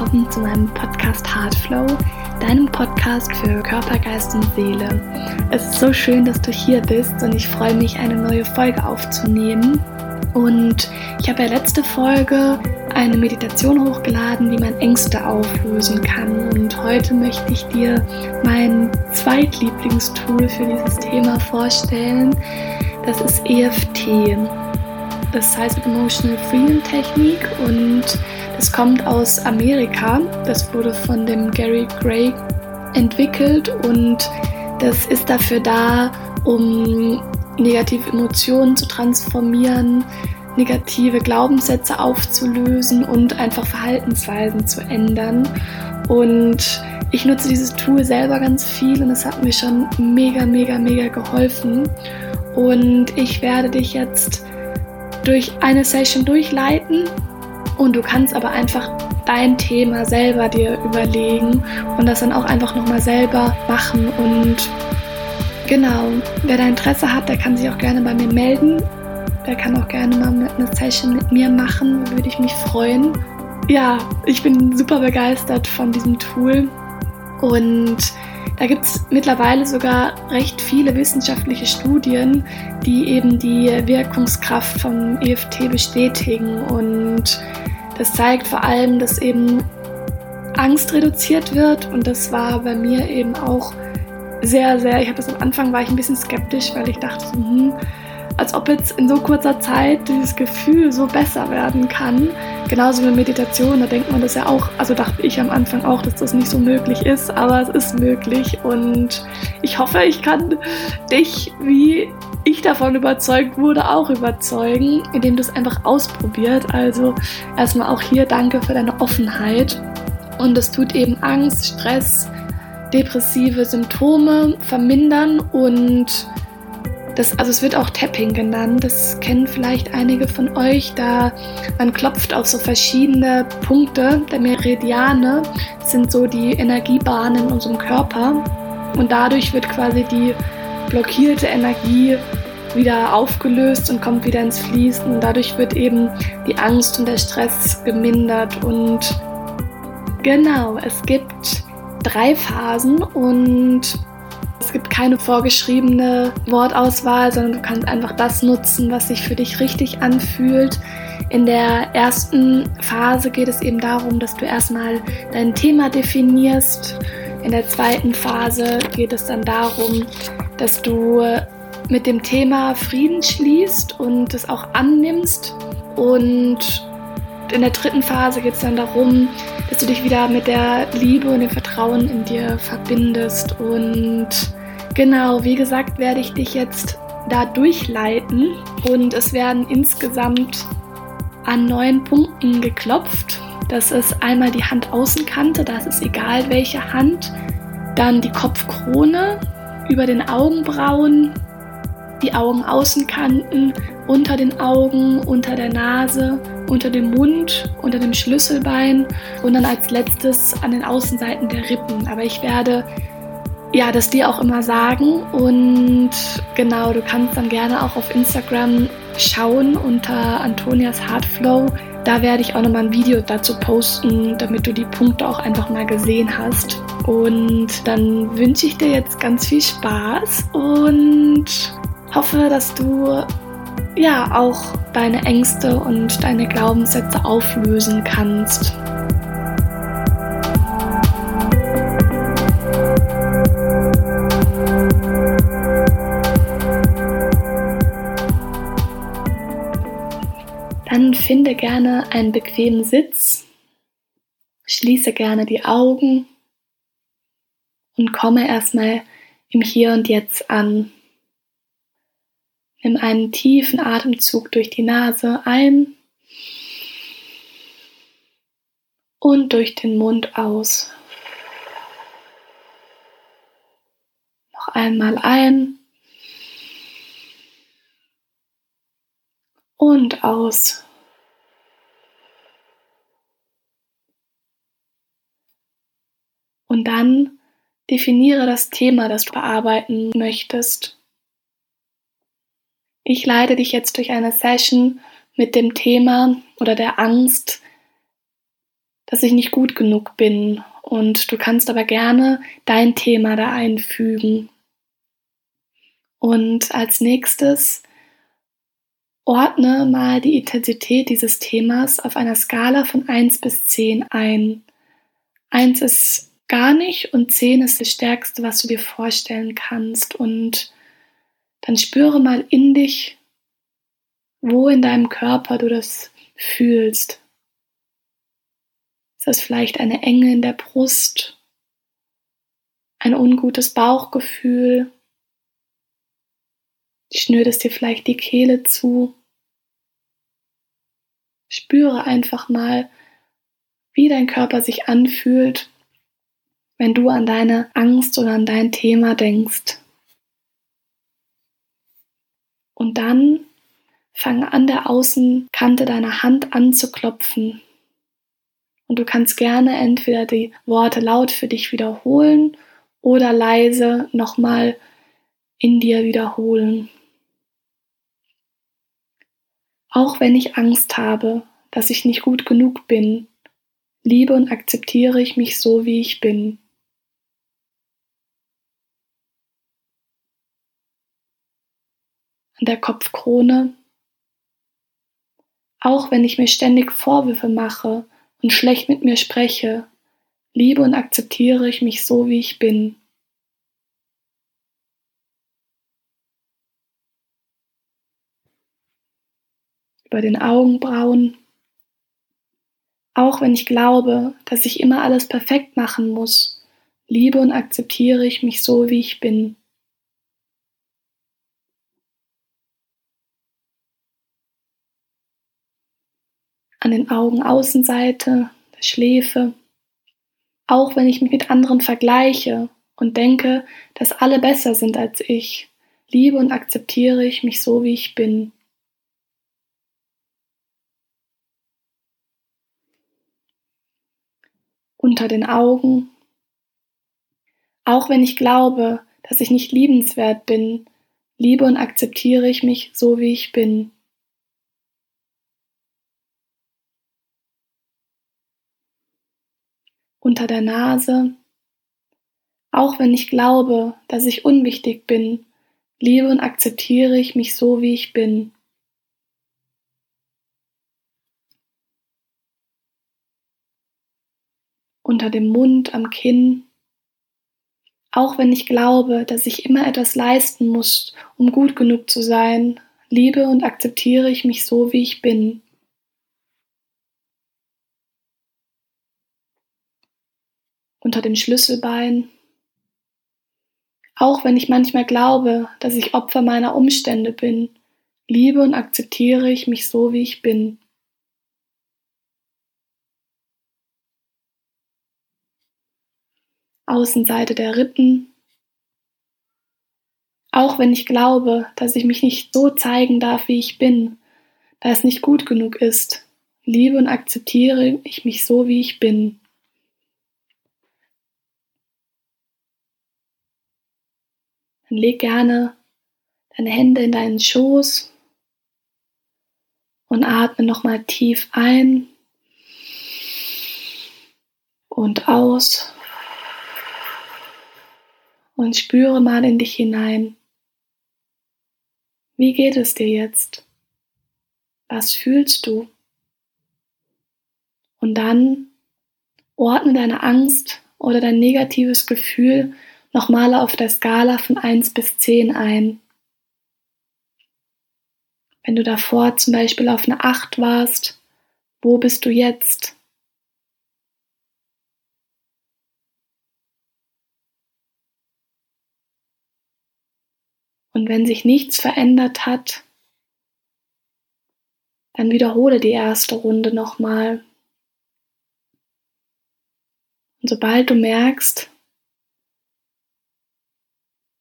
willkommen zu meinem Podcast Heartflow, deinem Podcast für Körper, Geist und Seele. Es ist so schön, dass du hier bist und ich freue mich, eine neue Folge aufzunehmen. Und ich habe ja letzte Folge eine Meditation hochgeladen, wie man Ängste auflösen kann. Und heute möchte ich dir mein Zweitlieblingstool für dieses Thema vorstellen. Das ist EFT. Das heißt Emotional Freedom Technik und das kommt aus Amerika. Das wurde von dem Gary Gray entwickelt und das ist dafür da, um negative Emotionen zu transformieren, negative Glaubenssätze aufzulösen und einfach Verhaltensweisen zu ändern. Und ich nutze dieses Tool selber ganz viel und es hat mir schon mega, mega, mega geholfen. Und ich werde dich jetzt durch eine Session durchleiten und du kannst aber einfach dein Thema selber dir überlegen und das dann auch einfach nochmal selber machen und genau, wer da Interesse hat, der kann sich auch gerne bei mir melden. Der kann auch gerne mal eine Session mit mir machen, würde ich mich freuen. Ja, ich bin super begeistert von diesem Tool und da gibt es mittlerweile sogar recht viele wissenschaftliche Studien, die eben die Wirkungskraft vom EFT bestätigen. Und das zeigt vor allem, dass eben Angst reduziert wird. Und das war bei mir eben auch sehr, sehr, ich habe das am Anfang war ich ein bisschen skeptisch, weil ich dachte, hm, als ob jetzt in so kurzer Zeit dieses Gefühl so besser werden kann. Genauso mit Meditation, da denkt man das ja auch, also dachte ich am Anfang auch, dass das nicht so möglich ist, aber es ist möglich und ich hoffe, ich kann dich, wie ich davon überzeugt wurde, auch überzeugen, indem du es einfach ausprobiert. Also erstmal auch hier danke für deine Offenheit und es tut eben Angst, Stress, depressive Symptome vermindern und das, also es wird auch Tapping genannt. Das kennen vielleicht einige von euch. Da man klopft auf so verschiedene Punkte. Der Meridiane sind so die Energiebahnen in unserem Körper. Und dadurch wird quasi die blockierte Energie wieder aufgelöst und kommt wieder ins Fließen. Und dadurch wird eben die Angst und der Stress gemindert. Und genau, es gibt drei Phasen und es gibt keine vorgeschriebene Wortauswahl, sondern du kannst einfach das nutzen, was sich für dich richtig anfühlt. In der ersten Phase geht es eben darum, dass du erstmal dein Thema definierst. In der zweiten Phase geht es dann darum, dass du mit dem Thema Frieden schließt und es auch annimmst. Und in der dritten Phase geht es dann darum, dass du dich wieder mit der Liebe und dem Vertrauen in dir verbindest. Und genau, wie gesagt, werde ich dich jetzt da durchleiten und es werden insgesamt an neun Punkten geklopft. Das ist einmal die Handaußenkante, das ist egal welche Hand. Dann die Kopfkrone über den Augenbrauen, die Augenaußenkanten, unter den Augen, unter der Nase, unter dem Mund, unter dem Schlüsselbein und dann als letztes an den Außenseiten der Rippen. Aber ich werde ja das dir auch immer sagen und genau, du kannst dann gerne auch auf Instagram schauen unter Antonias Heartflow. Da werde ich auch nochmal ein Video dazu posten, damit du die Punkte auch einfach mal gesehen hast. Und dann wünsche ich dir jetzt ganz viel Spaß und hoffe, dass du ja auch deine Ängste und deine Glaubenssätze auflösen kannst. Dann finde gerne einen bequemen Sitz, schließe gerne die Augen und komme erstmal im Hier und Jetzt an. Nimm einen tiefen Atemzug durch die Nase ein und durch den Mund aus. Noch einmal ein und aus. Und dann definiere das Thema, das du bearbeiten möchtest. Ich leite dich jetzt durch eine Session mit dem Thema oder der Angst, dass ich nicht gut genug bin und du kannst aber gerne dein Thema da einfügen. Und als nächstes ordne mal die Intensität dieses Themas auf einer Skala von 1 bis 10 ein. 1 ist gar nicht und 10 ist das Stärkste, was du dir vorstellen kannst. Und dann spüre mal in dich, wo in deinem Körper du das fühlst. Ist das vielleicht eine Enge in der Brust, ein ungutes Bauchgefühl? Schnürt es dir vielleicht die Kehle zu? Spüre einfach mal, wie dein Körper sich anfühlt, wenn du an deine Angst oder an dein Thema denkst. Und dann fange an der Außenkante deiner Hand an zu klopfen. Und du kannst gerne entweder die Worte laut für dich wiederholen oder leise nochmal in dir wiederholen. Auch wenn ich Angst habe, dass ich nicht gut genug bin, liebe und akzeptiere ich mich so, wie ich bin. An der Kopfkrone. Auch wenn ich mir ständig Vorwürfe mache und schlecht mit mir spreche, liebe und akzeptiere ich mich so, wie ich bin. Über den Augenbrauen. Auch wenn ich glaube, dass ich immer alles perfekt machen muss, liebe und akzeptiere ich mich so, wie ich bin. An den Augenaußenseite, der Schläfe. Auch wenn ich mich mit anderen vergleiche und denke, dass alle besser sind als ich, liebe und akzeptiere ich mich so, wie ich bin. Unter den Augen. Auch wenn ich glaube, dass ich nicht liebenswert bin, liebe und akzeptiere ich mich so, wie ich bin. Unter der Nase. Auch wenn ich glaube, dass ich unwichtig bin, liebe und akzeptiere ich mich so, wie ich bin. Unter dem Mund, am Kinn. Auch wenn ich glaube, dass ich immer etwas leisten muss, um gut genug zu sein, liebe und akzeptiere ich mich so, wie ich bin. Unter dem Schlüsselbein. Auch wenn ich manchmal glaube, dass ich Opfer meiner Umstände bin, liebe und akzeptiere ich mich so, wie ich bin. Außenseite der Rippen. Auch wenn ich glaube, dass ich mich nicht so zeigen darf, wie ich bin, da es nicht gut genug ist, liebe und akzeptiere ich mich so, wie ich bin. Dann leg gerne deine Hände in deinen Schoß und atme nochmal tief ein und aus und spüre mal in dich hinein. Wie geht es dir jetzt? Was fühlst du? Und dann ordne deine Angst oder dein negatives Gefühl nochmal auf der Skala von 1 bis 10 ein. Wenn du davor zum Beispiel auf eine 8 warst, wo bist du jetzt? Und wenn sich nichts verändert hat, dann wiederhole die erste Runde nochmal. Und sobald du merkst,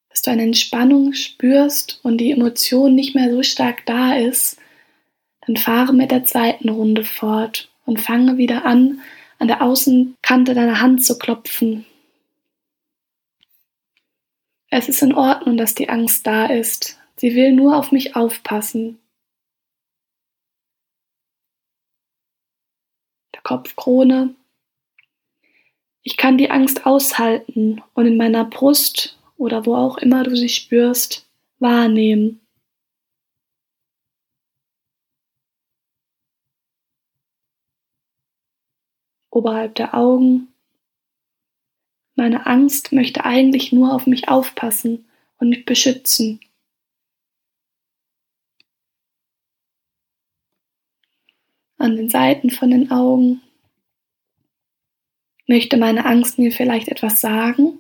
dass du eine Entspannung spürst und die Emotion nicht mehr so stark da ist, dann fahre mit der zweiten Runde fort und fange wieder an, an der Außenkante deiner Hand zu klopfen es ist in Ordnung, dass die Angst da ist. Sie will nur auf mich aufpassen. Der Kopfkrone. Ich kann die Angst aushalten und in meiner Brust oder wo auch immer du sie spürst, wahrnehmen. Oberhalb der Augen. Meine Angst möchte eigentlich nur auf mich aufpassen und mich beschützen. An den Seiten von den Augen möchte meine Angst mir vielleicht etwas sagen.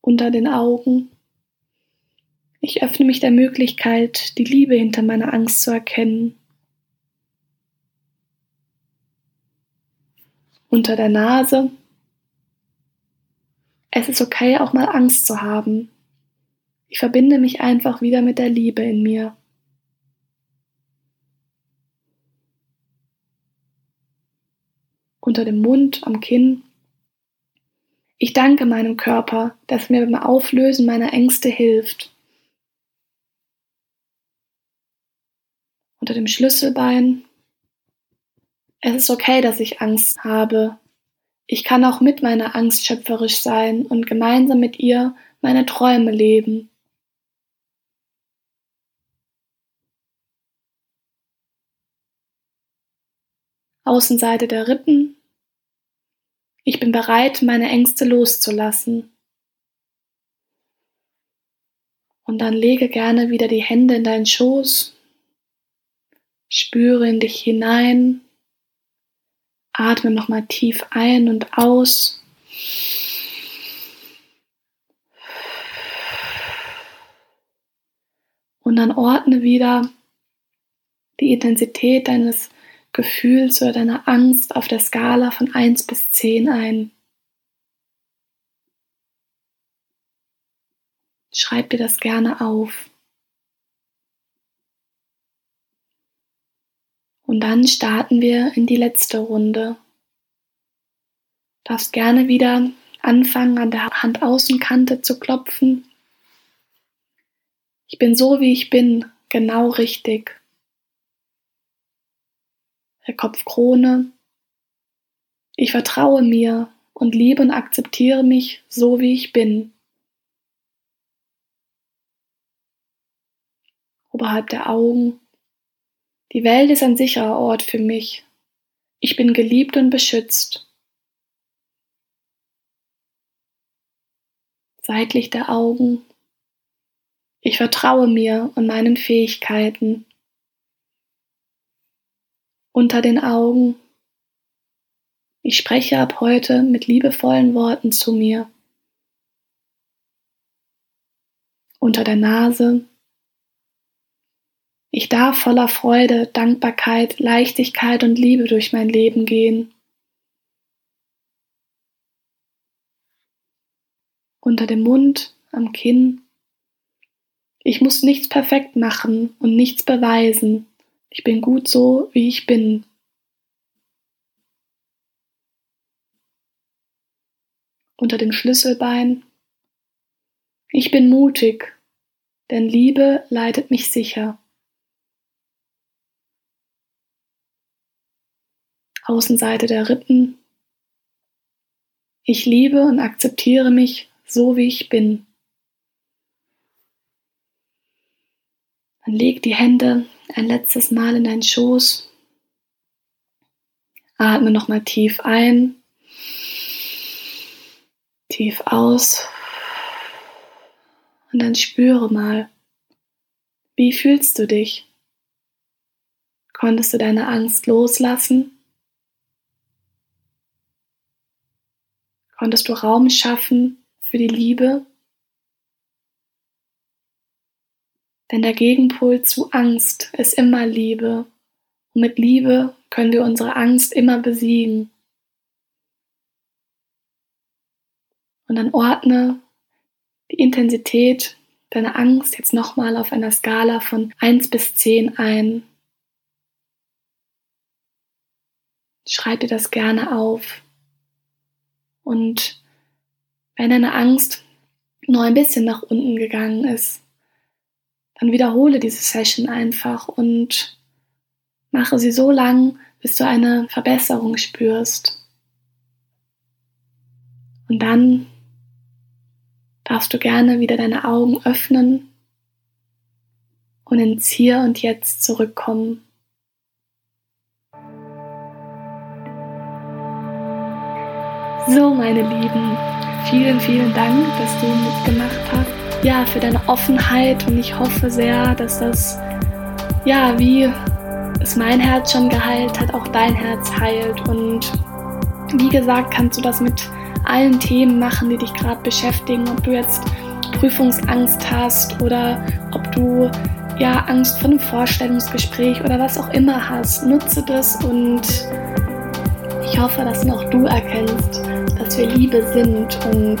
Unter den Augen. Ich öffne mich der Möglichkeit, die Liebe hinter meiner Angst zu erkennen. Unter der Nase es ist okay, auch mal Angst zu haben. Ich verbinde mich einfach wieder mit der Liebe in mir. Unter dem Mund, am Kinn. Ich danke meinem Körper, dass mir beim Auflösen meiner Ängste hilft. Unter dem Schlüsselbein. Es ist okay, dass ich Angst habe. Ich kann auch mit meiner Angst schöpferisch sein und gemeinsam mit ihr meine Träume leben. Außenseite der Rippen. Ich bin bereit, meine Ängste loszulassen. Und dann lege gerne wieder die Hände in deinen Schoß. Spüre in dich hinein Atme nochmal tief ein und aus. Und dann ordne wieder die Intensität deines Gefühls oder deiner Angst auf der Skala von 1 bis 10 ein. Schreib dir das gerne auf. Und dann starten wir in die letzte Runde. Du darfst gerne wieder anfangen, an der Handaußenkante zu klopfen. Ich bin so, wie ich bin, genau richtig. Der Kopfkrone. Ich vertraue mir und liebe und akzeptiere mich so, wie ich bin. Oberhalb der Augen die Welt ist ein sicherer Ort für mich. Ich bin geliebt und beschützt. Seitlich der Augen. Ich vertraue mir und meinen Fähigkeiten. Unter den Augen. Ich spreche ab heute mit liebevollen Worten zu mir. Unter der Nase. Ich darf voller Freude, Dankbarkeit, Leichtigkeit und Liebe durch mein Leben gehen. Unter dem Mund, am Kinn. Ich muss nichts perfekt machen und nichts beweisen. Ich bin gut so, wie ich bin. Unter dem Schlüsselbein. Ich bin mutig, denn Liebe leitet mich sicher. Außenseite der Rippen. Ich liebe und akzeptiere mich so, wie ich bin. Dann leg die Hände ein letztes Mal in deinen Schoß. Atme nochmal tief ein, tief aus und dann spüre mal, wie fühlst du dich? Konntest du deine Angst loslassen? Konntest du Raum schaffen für die Liebe? Denn der Gegenpol zu Angst ist immer Liebe. Und mit Liebe können wir unsere Angst immer besiegen. Und dann ordne die Intensität deiner Angst jetzt nochmal auf einer Skala von 1 bis 10 ein. Schreib dir das gerne auf. Und wenn deine Angst nur ein bisschen nach unten gegangen ist, dann wiederhole diese Session einfach und mache sie so lang, bis du eine Verbesserung spürst. Und dann darfst du gerne wieder deine Augen öffnen und ins Hier und Jetzt zurückkommen. So, meine Lieben, vielen, vielen Dank, dass du mitgemacht hast. Ja, für deine Offenheit und ich hoffe sehr, dass das, ja, wie es mein Herz schon geheilt hat, auch dein Herz heilt. Und wie gesagt, kannst du das mit allen Themen machen, die dich gerade beschäftigen, ob du jetzt Prüfungsangst hast oder ob du ja Angst vor einem Vorstellungsgespräch oder was auch immer hast. Nutze das und ich hoffe, dass auch du erkennst, dass wir Liebe sind und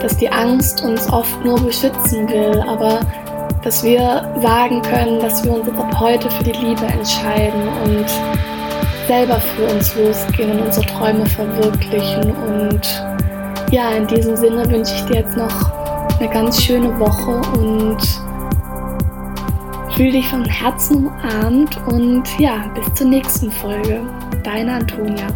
dass die Angst uns oft nur beschützen will, aber dass wir sagen können, dass wir uns ab heute für die Liebe entscheiden und selber für uns losgehen und unsere Träume verwirklichen. Und ja, in diesem Sinne wünsche ich dir jetzt noch eine ganz schöne Woche und fühle dich von Herzen umarmt und ja, bis zur nächsten Folge. Deine Antonia.